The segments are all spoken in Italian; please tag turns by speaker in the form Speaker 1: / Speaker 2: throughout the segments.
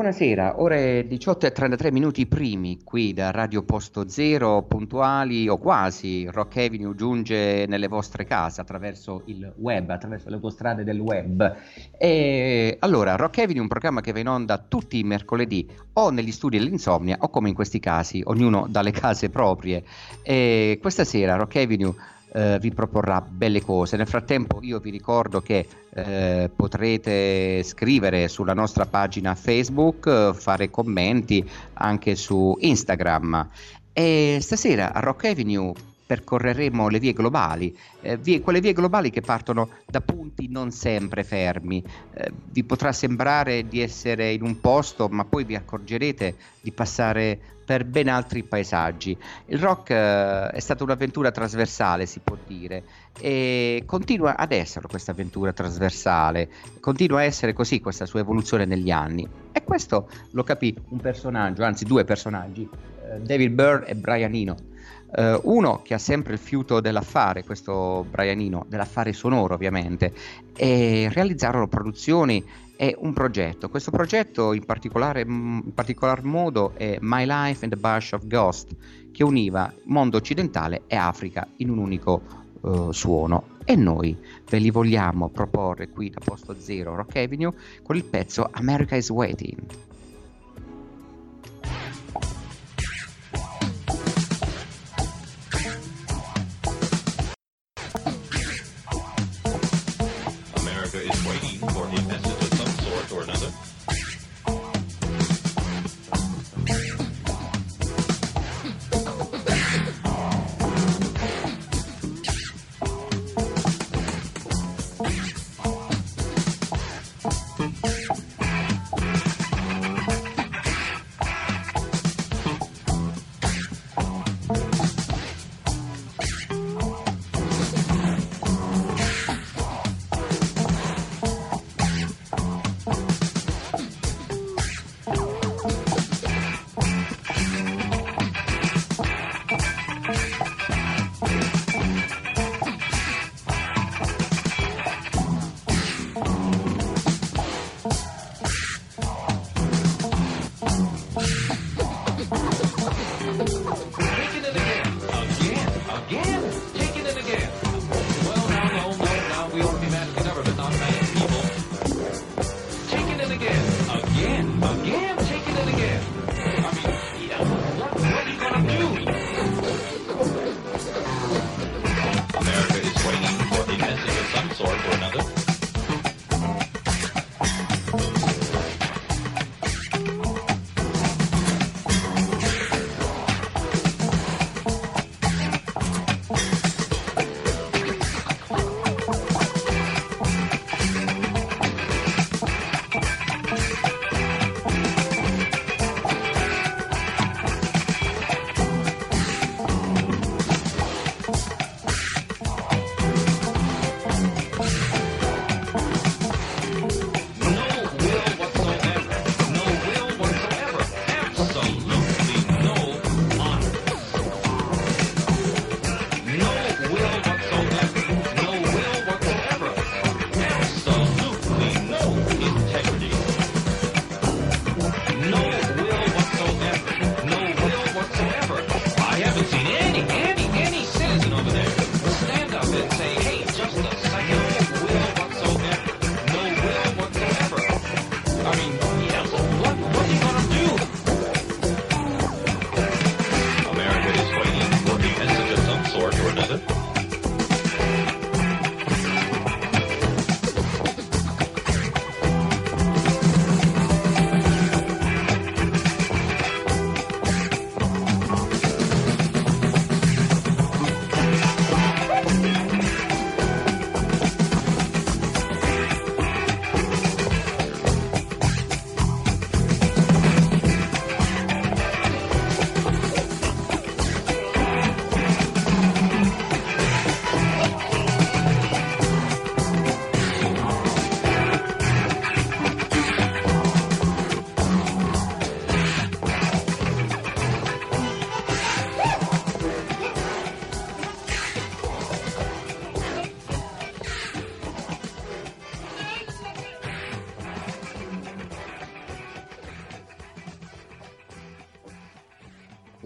Speaker 1: Buonasera, ore 18 e 33 minuti primi qui da Radio Posto Zero, puntuali o quasi. Rock Avenue giunge nelle vostre case attraverso il web, attraverso le autostrade del web. E allora, Rock Avenue è un programma che va in onda tutti i mercoledì o negli studi dell'insomnia o come in questi casi, ognuno dalle case proprie. E questa sera Rock Avenue eh, vi proporrà belle cose. Nel frattempo io vi ricordo che eh, potrete scrivere sulla nostra pagina Facebook, fare commenti anche su Instagram. E stasera a Rock Avenue percorreremo le vie globali, eh, vie, quelle vie globali che partono da punti non sempre fermi. Eh, vi potrà sembrare di essere in un posto, ma poi vi accorgerete di passare per ben altri paesaggi. Il rock eh, è stata un'avventura trasversale, si può dire, e continua ad essere questa avventura trasversale, continua a essere così questa sua evoluzione negli anni. E questo lo capì un personaggio, anzi due personaggi, eh, David Byrne e Brian Eno Uh, uno che ha sempre il fiuto dell'affare, questo Brianino, dell'affare sonoro ovviamente, e realizzarono produzioni e un progetto. Questo progetto in particolare in particolar modo è My Life in the Bush of Ghost, che univa mondo occidentale e Africa in un unico uh, suono. E noi ve li vogliamo proporre qui da Posto Zero Rock Avenue con il pezzo America is Waiting.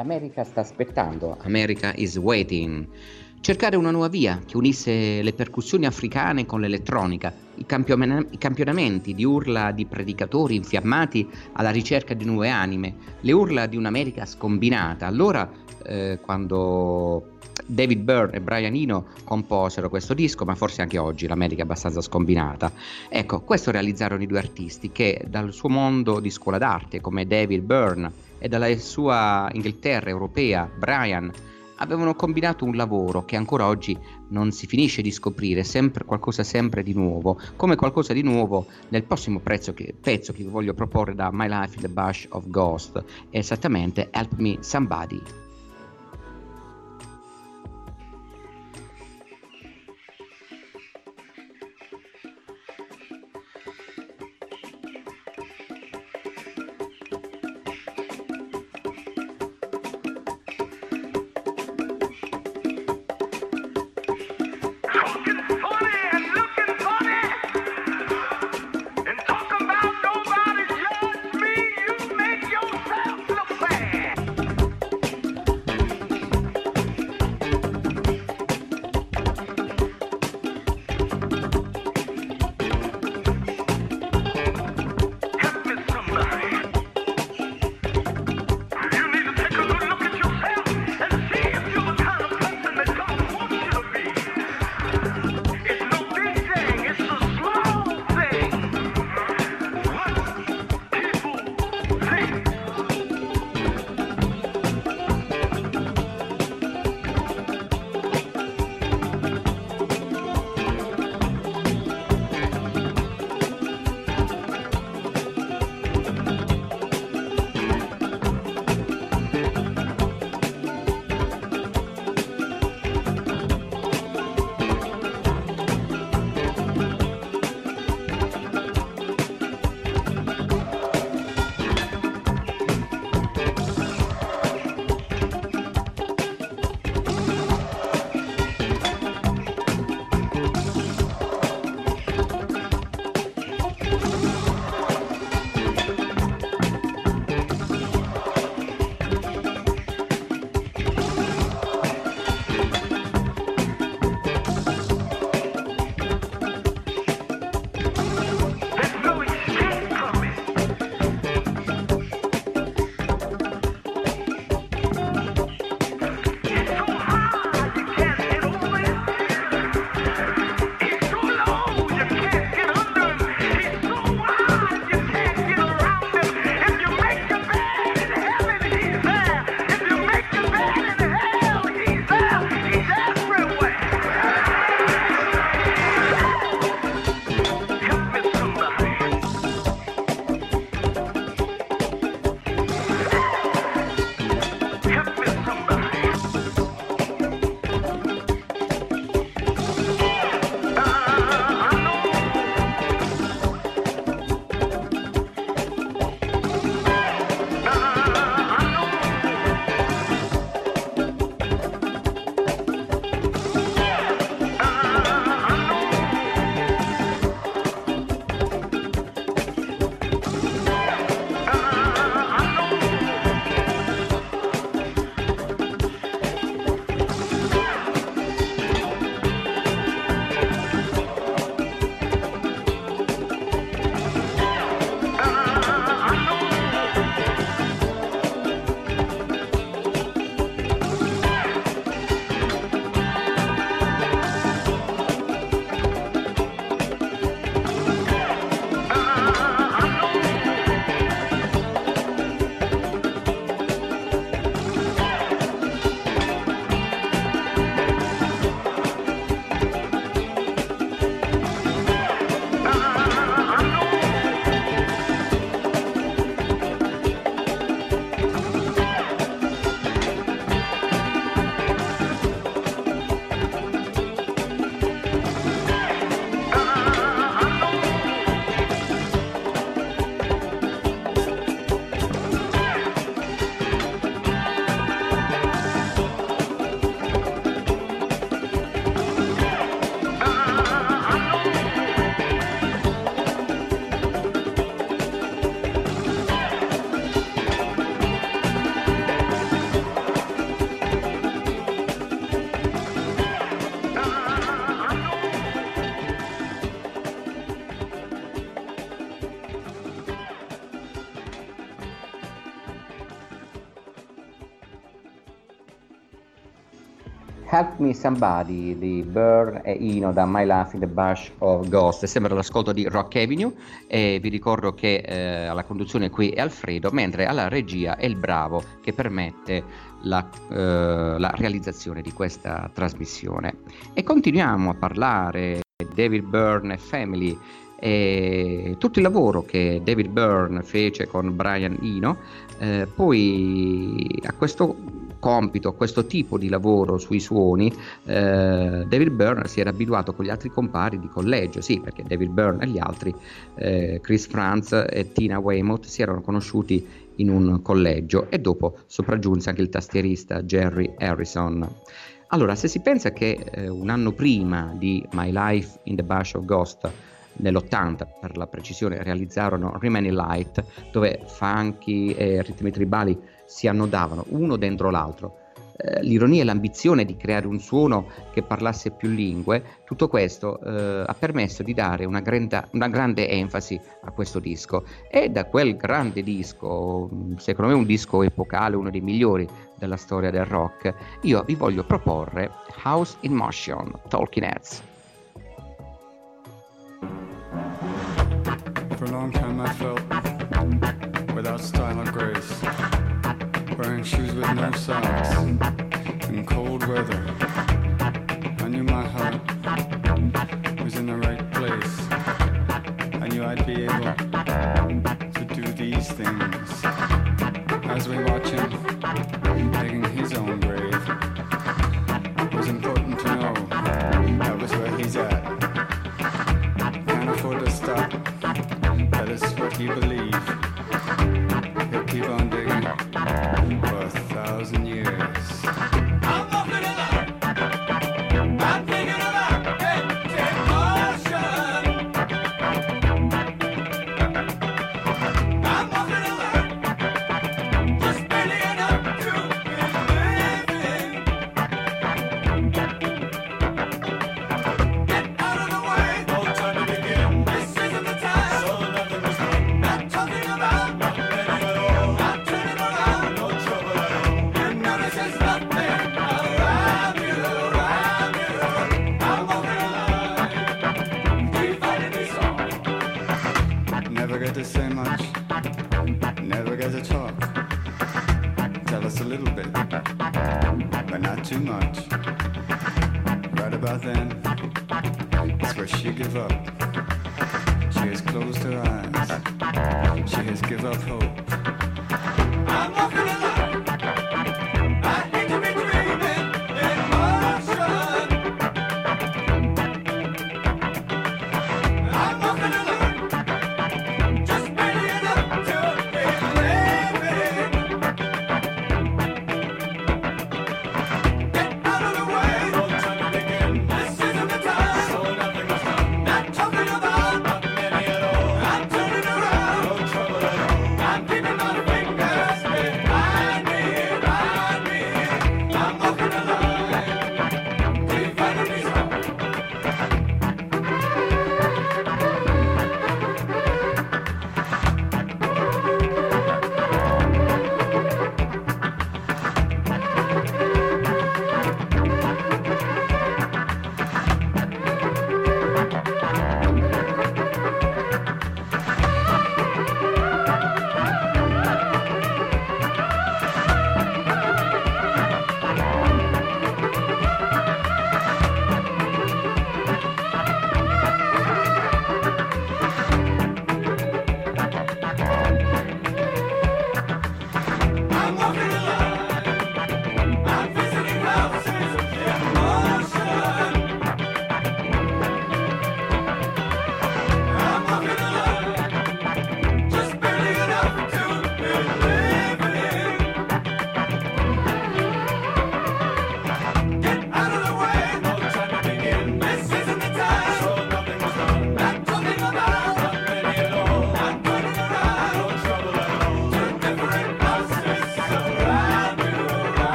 Speaker 1: l'America sta aspettando, America is waiting. Cercare una nuova via che unisse le percussioni africane con l'elettronica, i, campion- i campionamenti di urla di predicatori infiammati alla ricerca di nuove anime, le urla di un'America scombinata. Allora, eh, quando David Byrne e Brian Eno composero questo disco, ma forse anche oggi l'America è abbastanza scombinata. Ecco, questo realizzarono i due artisti che dal suo mondo di scuola d'arte, come David Byrne, e dalla sua Inghilterra europea, Brian, avevano combinato un lavoro che ancora oggi non si finisce di scoprire, sempre qualcosa sempre di nuovo, come qualcosa di nuovo nel prossimo che, pezzo che vi voglio proporre da My Life in the Bush of Ghost, esattamente Help Me Somebody. Help Me Somebody di Burr e Ino da My Life in the Bush of Ghost. Sembra l'ascolto di Rock Avenue e vi ricordo che eh, alla conduzione qui è Alfredo, mentre alla regia è il Bravo che permette la, eh, la realizzazione di questa trasmissione. E continuiamo a parlare David Byrne Family e tutto il lavoro che David Byrne fece con Brian Eno, eh, poi a questo compito, questo tipo di lavoro sui suoni, eh, David Byrne si era abituato con gli altri compari di collegio, sì, perché David Byrne e gli altri, eh, Chris Franz e Tina Weymouth, si erano conosciuti in un collegio e dopo sopraggiunse anche il tastierista Jerry Harrison. Allora, se si pensa che eh, un anno prima di My Life in the Bush of Ghost nell'80 per la precisione realizzarono Remaining Light dove funky e ritmi tribali si annodavano uno dentro l'altro. Eh, l'ironia e l'ambizione di creare un suono che parlasse più lingue, tutto questo eh, ha permesso di dare una, granda, una, grande enfasi a questo disco e da quel grande disco, secondo me un disco epocale, uno dei migliori della storia del rock, io vi voglio proporre House in Motion, Talking Heads.
Speaker 2: For a long time I felt wearing shoes with no socks in cold weather. I knew my heart was in the right place. I knew I'd be able to do these things. As we watch him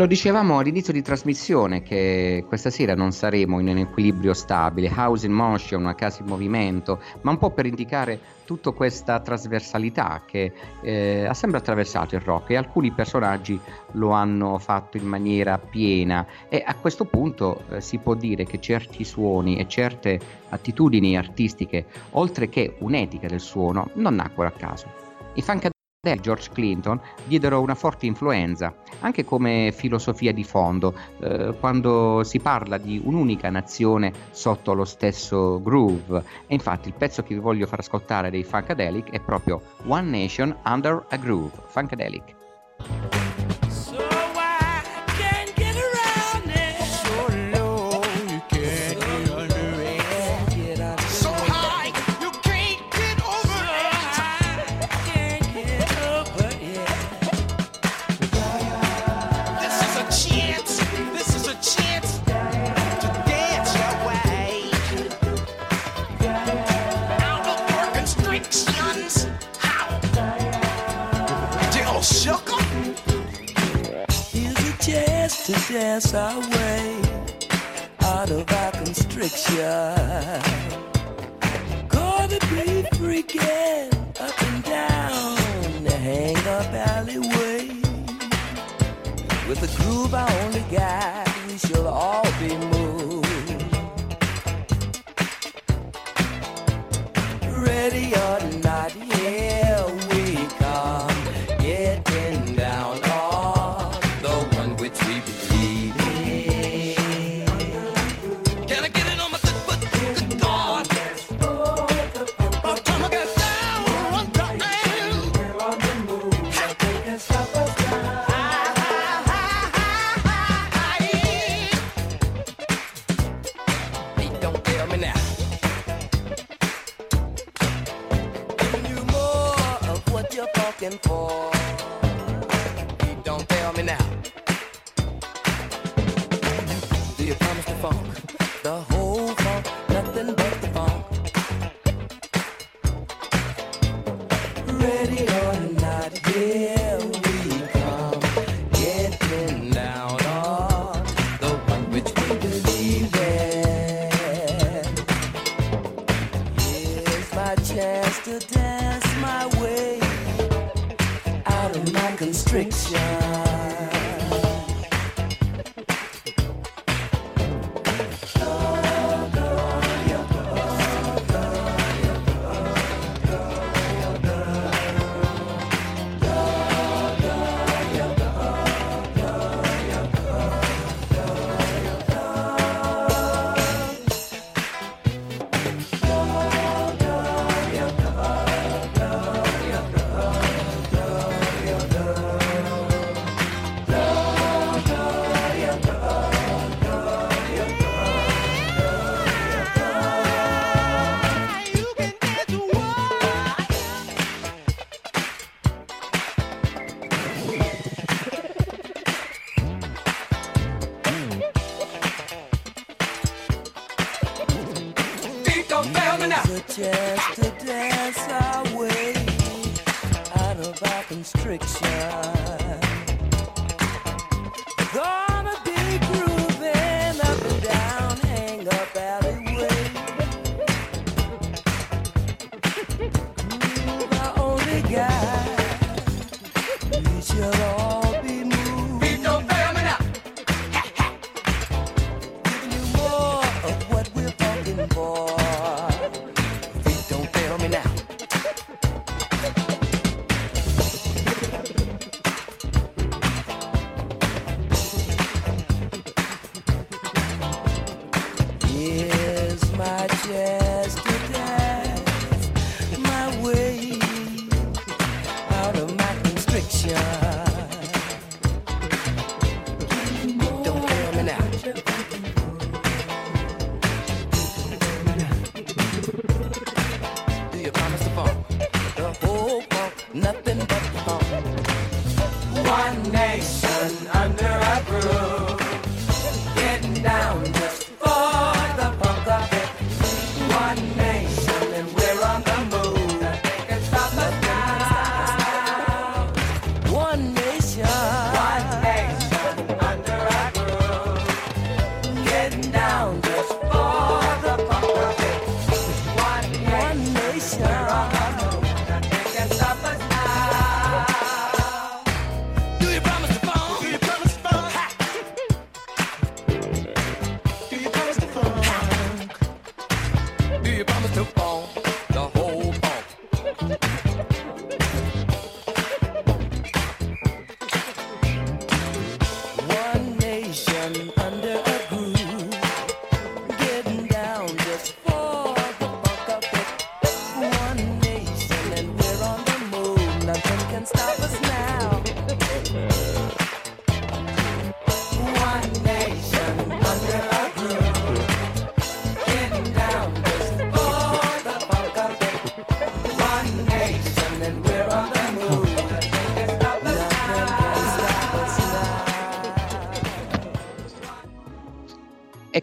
Speaker 1: lo dicevamo all'inizio di trasmissione che questa sera non saremo in un equilibrio stabile, house in motion, una casa in movimento, ma un po' per indicare tutta questa trasversalità che eh, ha sempre attraversato il rock e alcuni personaggi lo hanno fatto in maniera piena e a questo punto eh, si può dire che certi suoni e certe attitudini artistiche, oltre che un'etica del suono, non nacquero a caso. I Funkadelic di George Clinton diedero una forte influenza, anche come filosofia di fondo, eh, quando si parla di un'unica nazione sotto lo stesso groove. E infatti il pezzo che vi voglio far ascoltare dei Funkadelic è proprio One Nation Under a Groove, Funkadelic.
Speaker 3: To dance
Speaker 4: our way out of our constriction. Gonna be freaking up and down the hang up alleyway. With the groove I only got,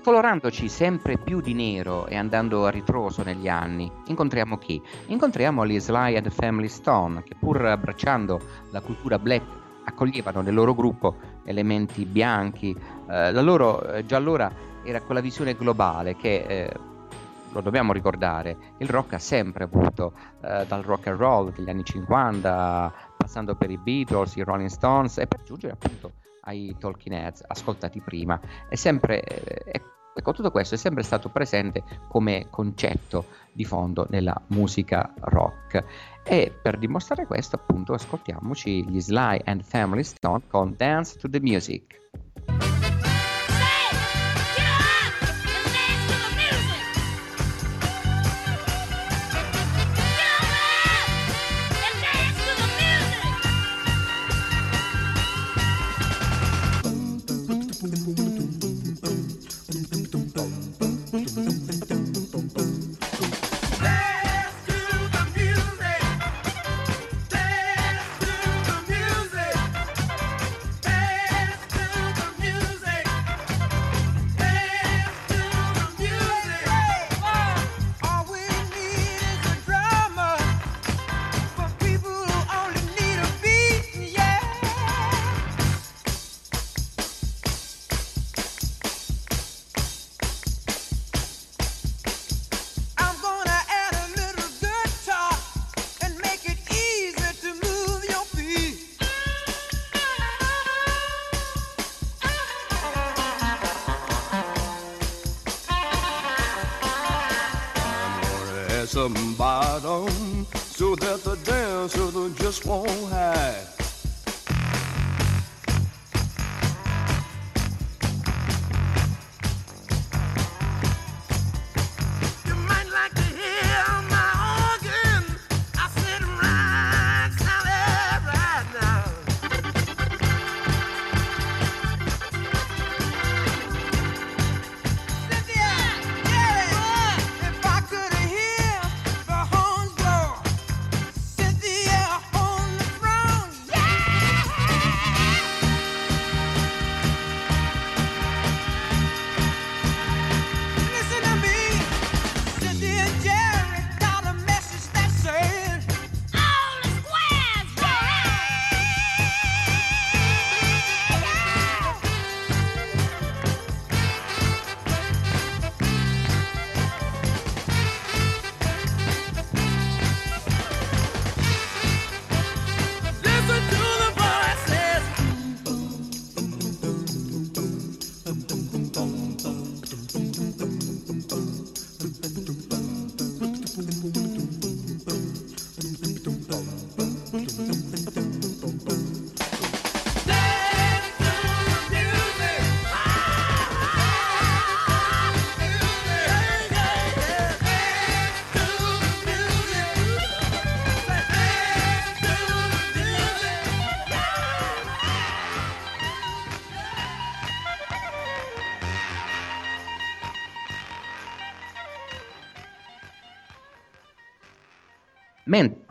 Speaker 1: colorandoci sempre più di nero e andando a ritroso negli anni, incontriamo chi? Incontriamo gli Sly and Family Stone, che pur abbracciando la cultura black accoglievano nel loro gruppo elementi bianchi. Eh, la loro, eh, già allora era quella visione globale che, eh, lo dobbiamo ricordare, il rock ha sempre avuto, eh, dal rock and roll degli anni 50, passando per i Beatles, i Rolling Stones e per giungere appunto ai Talking Heads ascoltati prima. È sempre, eh, è- ecco, tutto questo è sempre stato presente come concetto di fondo nella musica rock. E per dimostrare questo, appunto, ascoltiamoci gli Sly and Family Stone con Dance to the Music.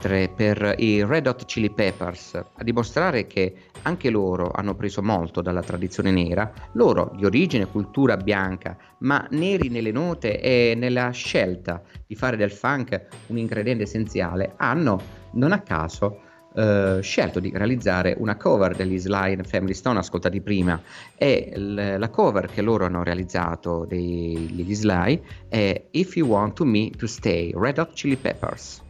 Speaker 1: Mentre per i Red Hot Chili Peppers, a dimostrare che anche loro hanno preso molto dalla tradizione nera, loro di origine e cultura bianca, ma neri nelle note e nella scelta di fare del funk un ingrediente essenziale, hanno, non a caso, eh, scelto di realizzare una cover degli Sly Family Stone ascoltati prima e l- la cover che loro hanno realizzato degli Sly è If You Want to Me to Stay, Red Hot Chili Peppers.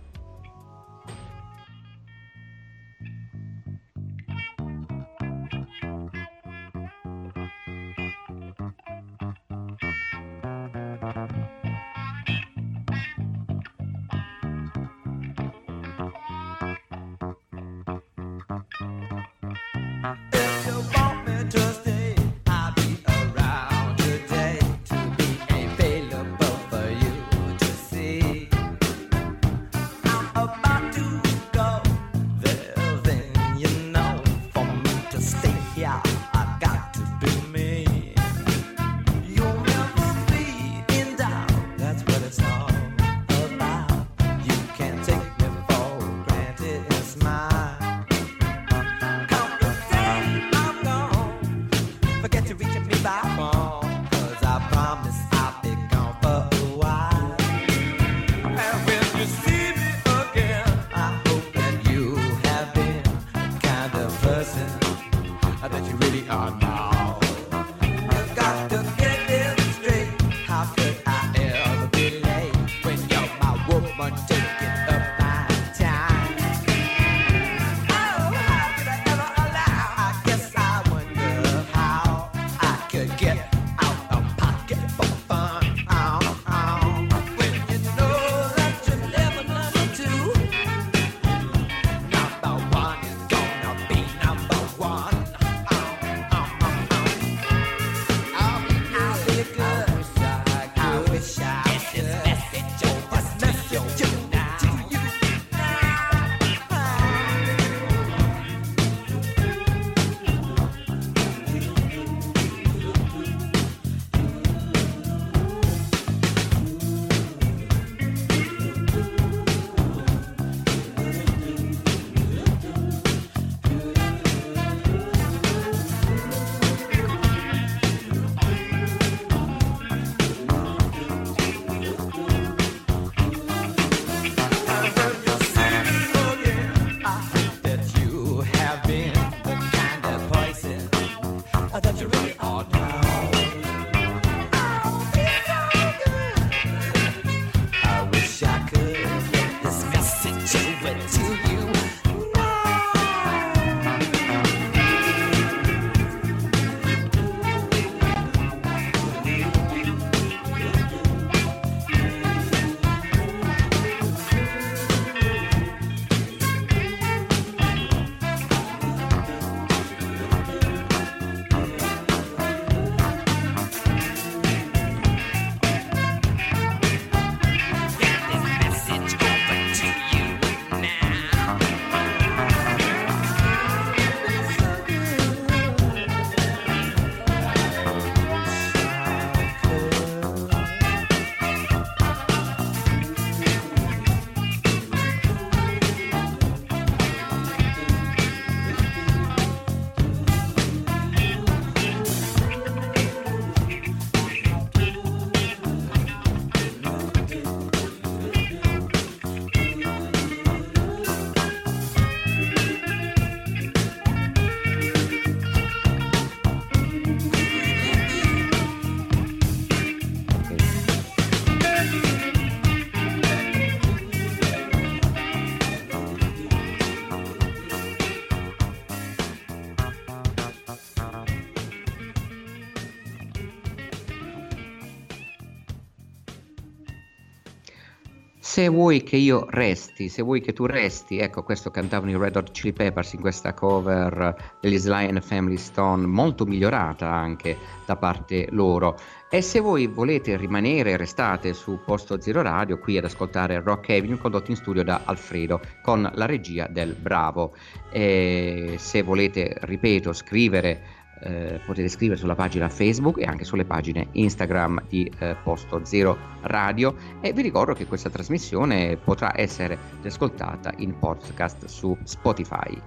Speaker 1: Se vuoi che io resti, se vuoi che tu resti, ecco questo cantavano i Red Hot Chili Peppers in questa cover degli Sly and Family Stone, molto migliorata anche da parte loro. E se voi volete rimanere, restate su Posto Zero Radio qui ad ascoltare Rock Avenue condotto in studio da Alfredo con la regia del Bravo. E se volete, ripeto, scrivere eh, potete scrivere sulla pagina Facebook e anche sulle pagine Instagram di eh, Posto Zero Radio e vi ricordo che questa trasmissione potrà essere ascoltata in podcast su Spotify.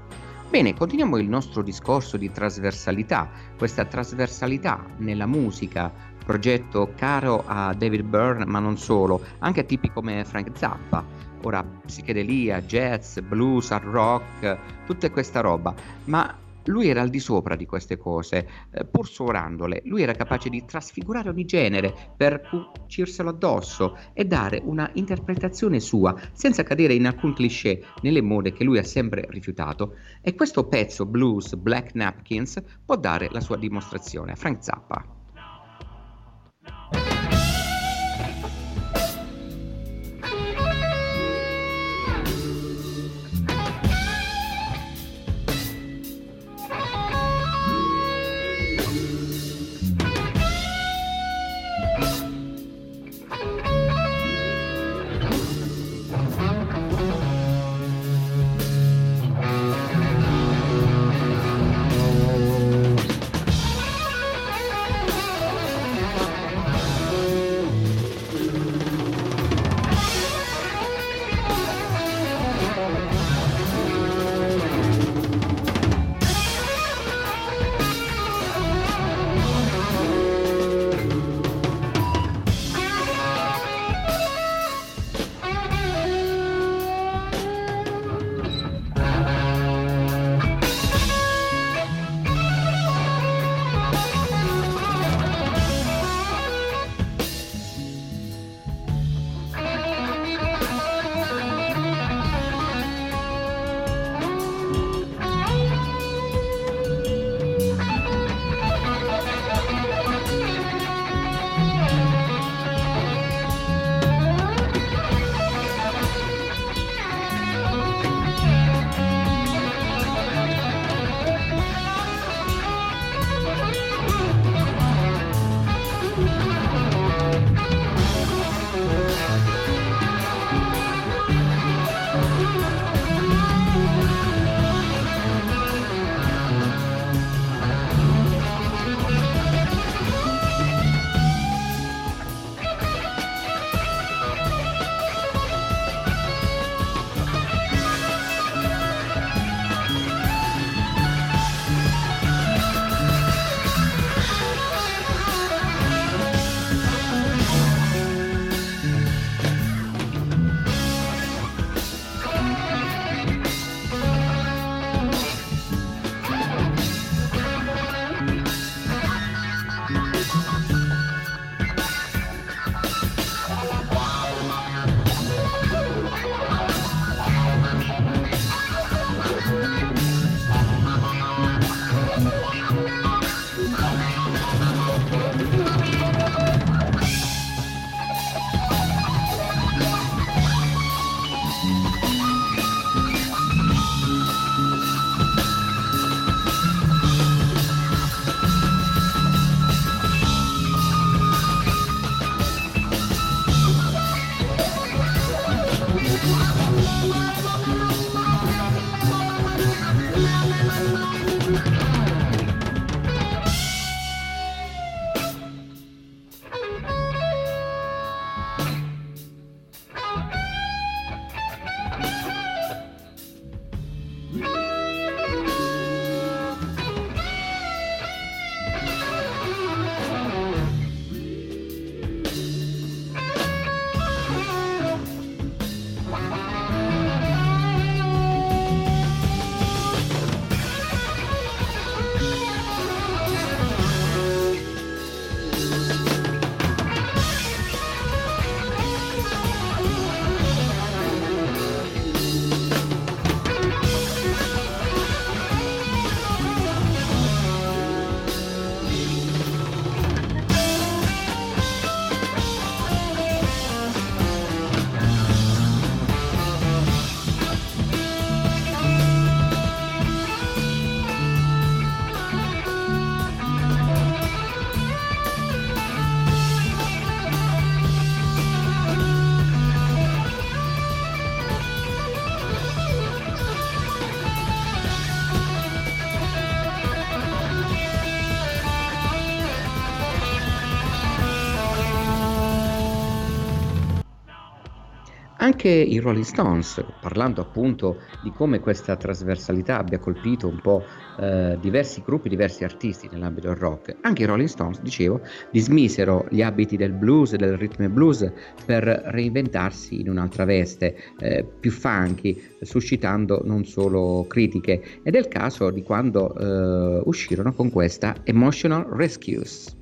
Speaker 1: Bene, continuiamo il nostro discorso di trasversalità, questa trasversalità nella musica, progetto caro a David Byrne, ma non solo, anche a tipi come Frank Zappa. Ora, psichedelia, jazz, blues, hard rock, tutta questa roba, ma lui era al di sopra di queste cose, eh, pur suonandole, lui era capace di trasfigurare ogni genere per cucirselo addosso e dare una interpretazione sua, senza cadere in alcun cliché nelle mode che lui ha sempre rifiutato. E questo pezzo blues Black Napkins può dare la sua dimostrazione. Frank Zappa.
Speaker 5: Anche i Rolling Stones, parlando appunto di come questa trasversalità abbia colpito un po' eh, diversi gruppi, diversi artisti nell'ambito del rock, anche i Rolling Stones, dicevo, dismisero gli abiti del blues, del rhythm and blues per reinventarsi in un'altra veste, eh, più funky, suscitando non solo critiche. Ed è il caso di quando eh, uscirono con questa Emotional Rescues.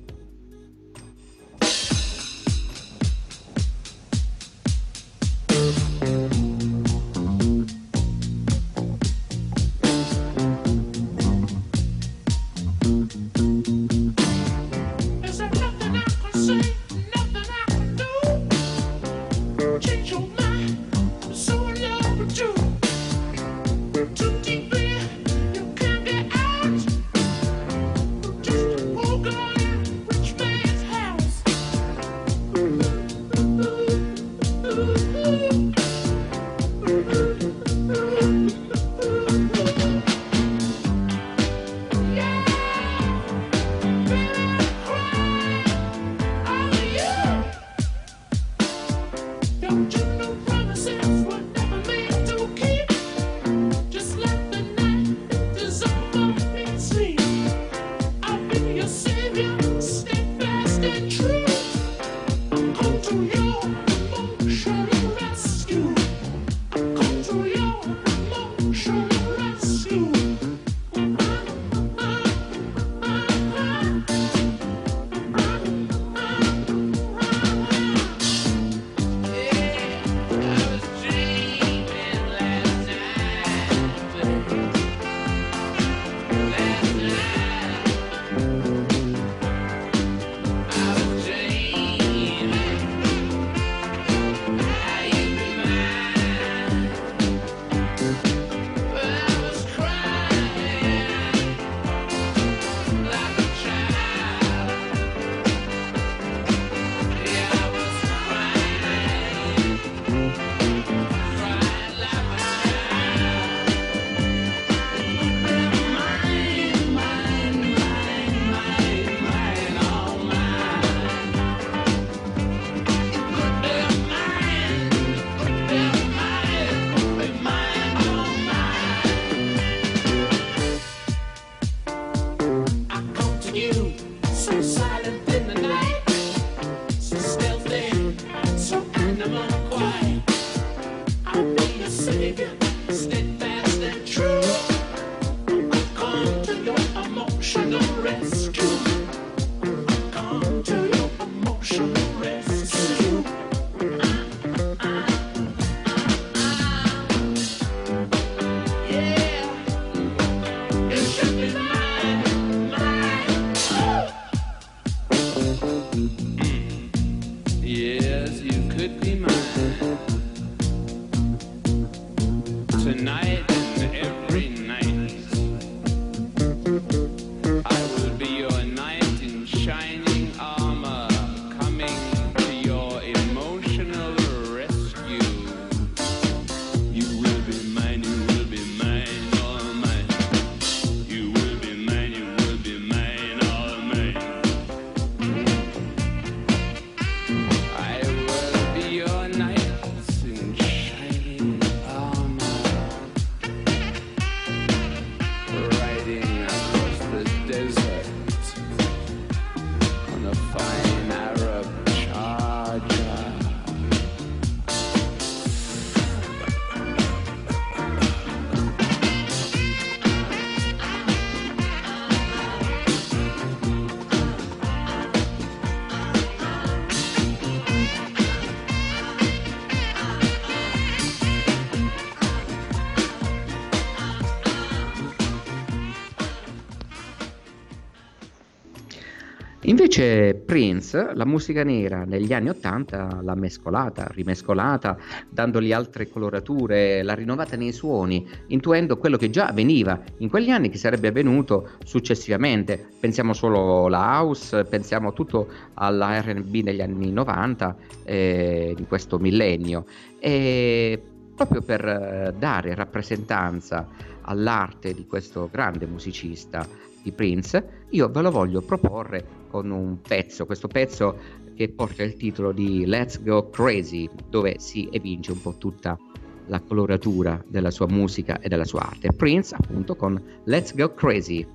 Speaker 5: Invece Prince, la musica nera negli anni Ottanta l'ha mescolata, rimescolata, dandogli altre colorature, l'ha rinnovata nei suoni, intuendo quello che già avveniva in quegli anni che sarebbe avvenuto successivamente. Pensiamo solo alla house, pensiamo tutto alla RB negli anni 90 eh, di questo millennio. E proprio per eh, dare rappresentanza all'arte di questo grande musicista
Speaker 6: di Prince, io ve lo voglio proporre con un pezzo, questo pezzo che porta il titolo di Let's Go Crazy, dove si evince un po' tutta la coloratura della sua musica e della sua arte. Prince, appunto, con Let's Go Crazy.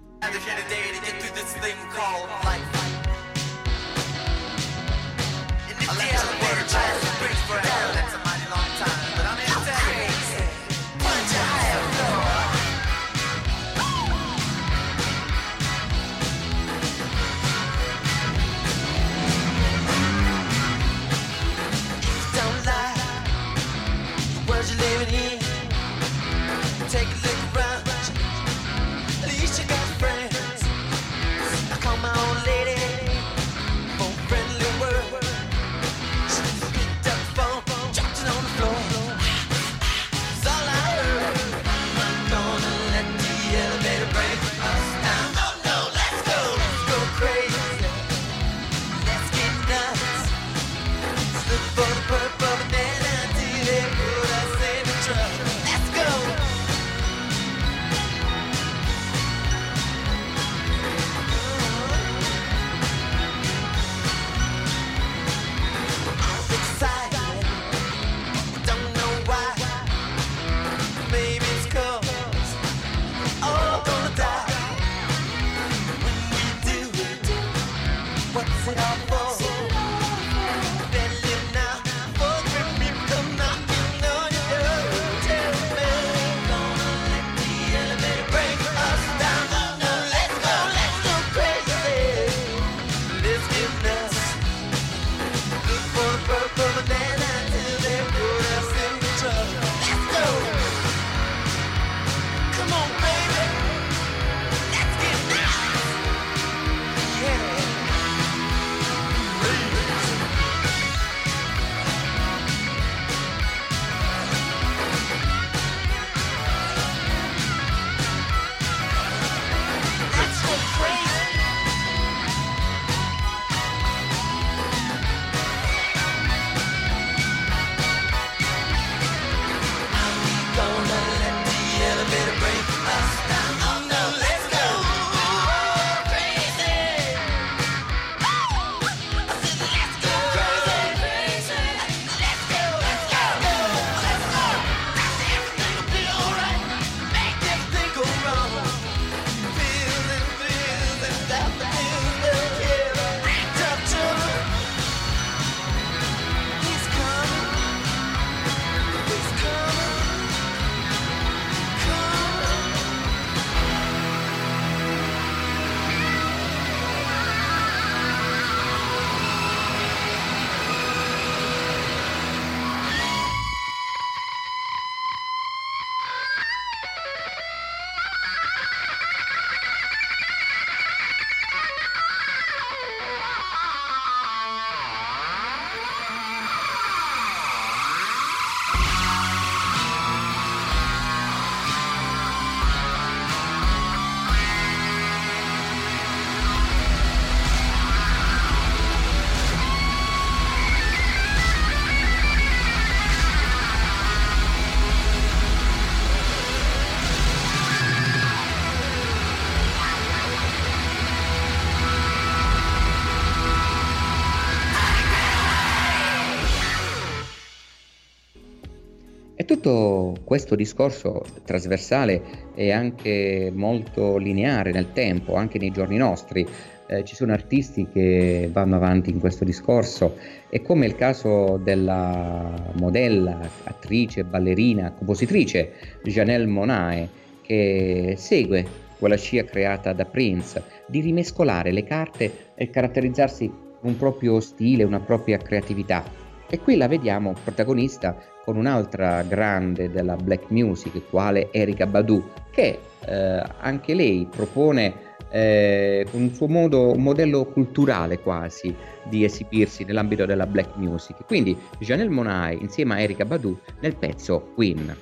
Speaker 6: Tutto questo discorso trasversale è anche molto lineare nel tempo, anche nei giorni nostri. Eh, ci sono artisti che vanno avanti in questo discorso e come il caso della modella, attrice, ballerina, compositrice Janelle Monae che segue quella scia creata da Prince di rimescolare le carte e caratterizzarsi un proprio stile, una propria creatività. E qui la vediamo protagonista con un'altra grande della black music, quale Erika Badu, che eh, anche lei propone eh, un suo modo, un modello culturale quasi di esibirsi nell'ambito della black music. Quindi Janelle Monae insieme a Erika Badu nel pezzo Queen.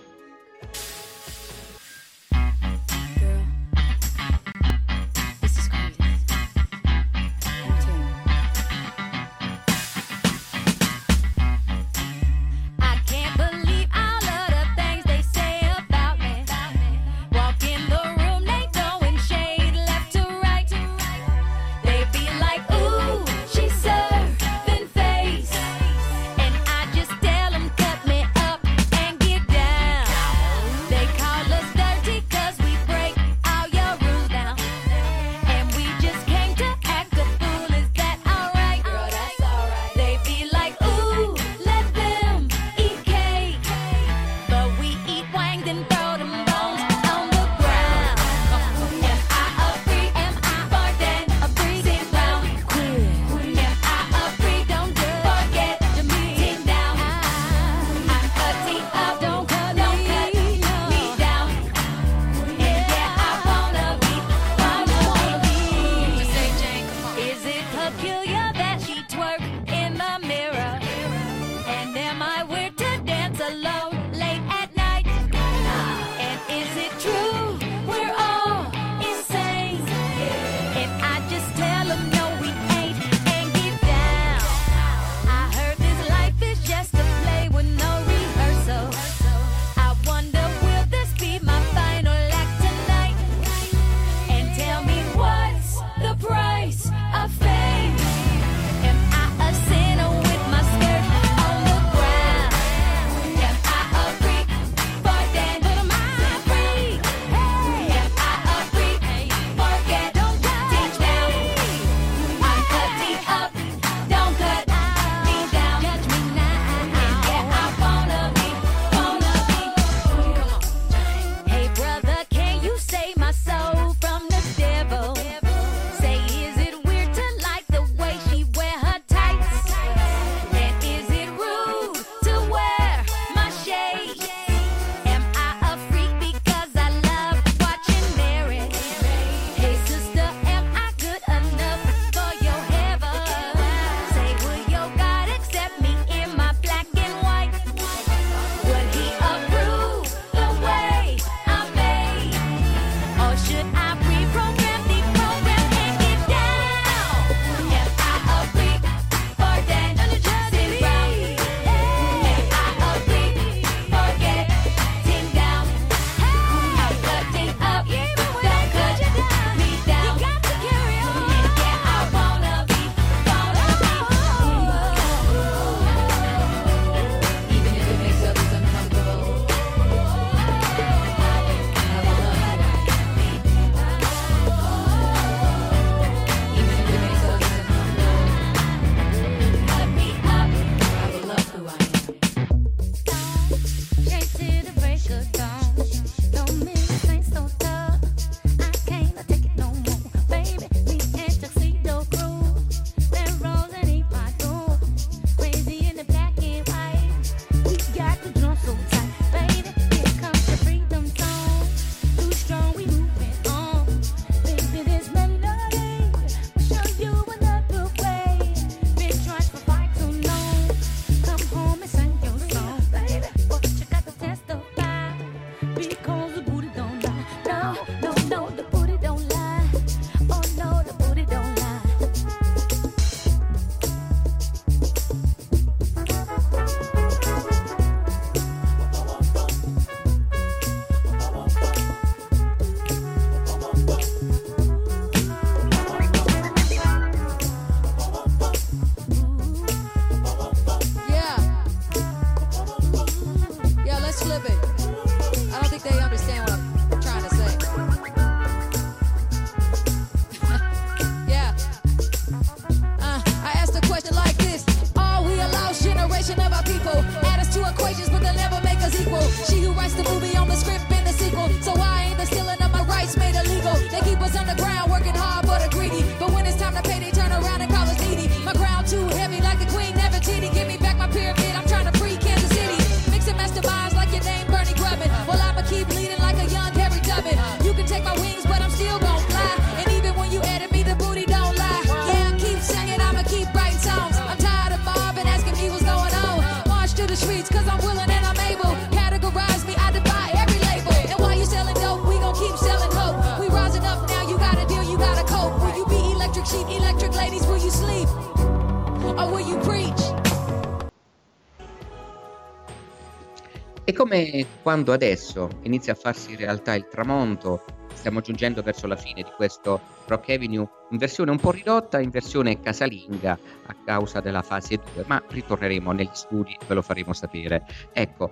Speaker 1: Come quando adesso inizia a farsi realtà il tramonto, stiamo giungendo verso la fine di questo Rock Avenue in versione un po' ridotta, in versione casalinga a causa della fase 2, ma ritorneremo negli studi, ve lo faremo sapere. Ecco,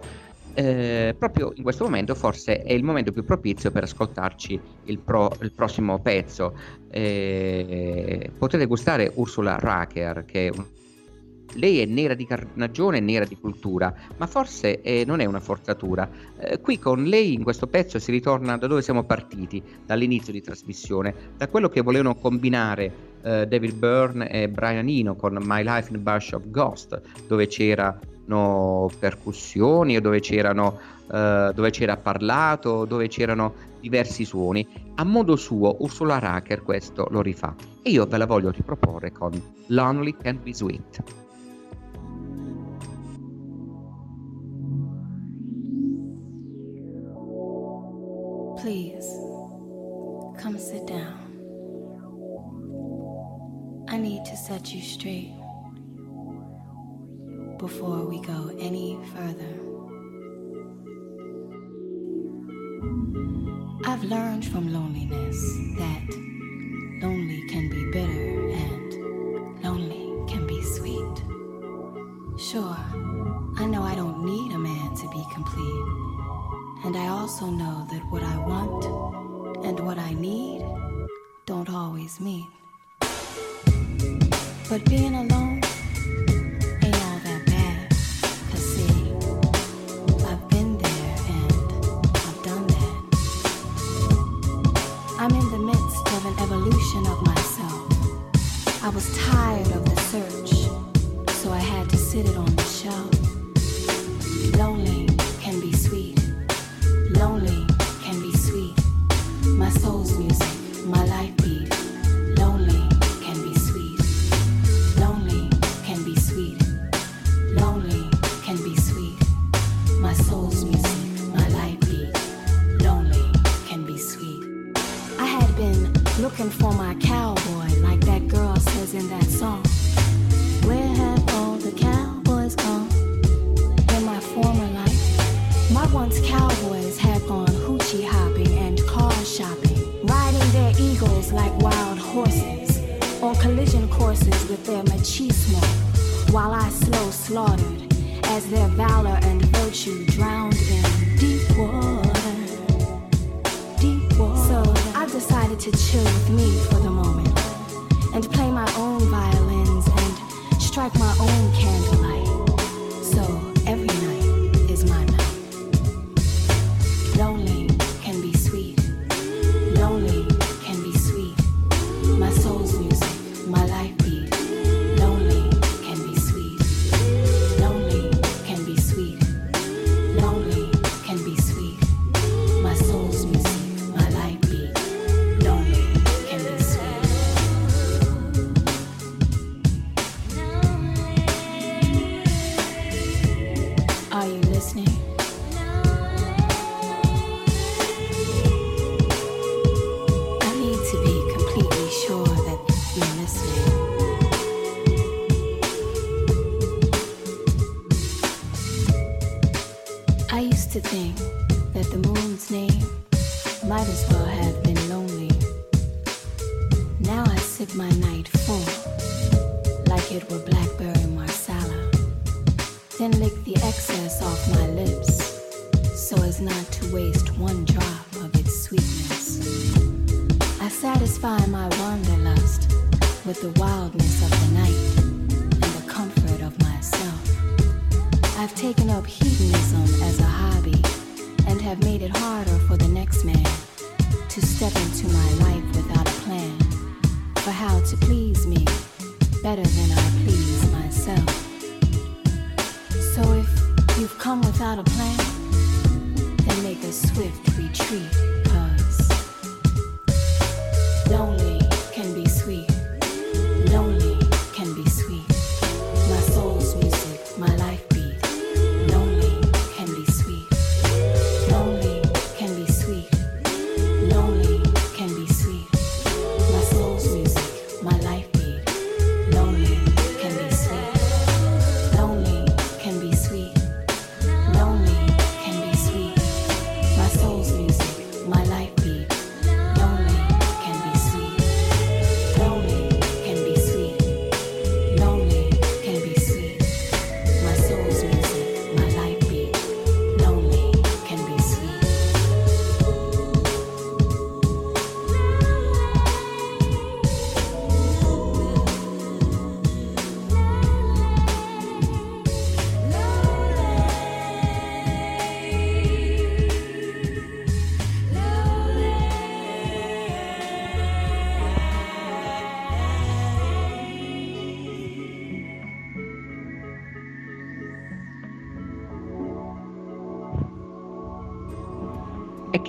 Speaker 1: eh, proprio in questo momento forse è il momento più propizio per ascoltarci il, pro- il prossimo pezzo. Eh, potete gustare Ursula Racker, che è un- lei è nera di carnagione e nera di cultura, ma forse eh, non è una forzatura. Eh, qui con lei in questo pezzo si ritorna da dove siamo partiti, dall'inizio di trasmissione, da quello che volevano combinare eh, David Byrne e Brian Eno con My Life in a Bush of Ghost, dove c'erano percussioni, dove, c'erano, eh, dove c'era parlato, dove c'erano diversi suoni. A modo suo, Ursula Racker questo lo rifà. E io ve la voglio riproporre con Lonely Can Be Sweet.
Speaker 7: Please, come sit down. I need to set you straight before we go any further. I've learned from loneliness that lonely can be bitter and lonely can be sweet. Sure, also know that what I want and what I need don't always meet. But being alone ain't all that bad. Cause see, I've been there and I've done that. I'm in the midst of an evolution of myself. I was tired of the search, so I had to sit it on the shelf. Lonely my life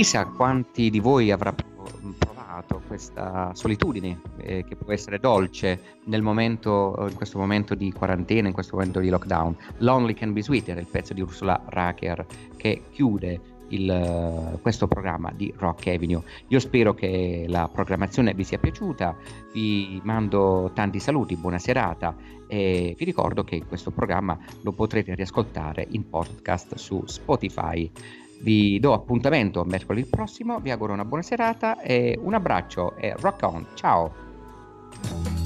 Speaker 1: chissà quanti di voi avrà pro- provato questa solitudine eh, che può essere dolce nel momento, in questo momento di quarantena, in questo momento di lockdown. Lonely Can Be Sweet era il pezzo di Ursula Racker che chiude il, questo programma di Rock Avenue. Io spero che la programmazione vi sia piaciuta, vi mando tanti saluti, buona serata e vi ricordo che questo programma lo potrete riascoltare in podcast su Spotify. Vi do appuntamento mercoledì prossimo, vi auguro una buona serata e un abbraccio e rock on, ciao!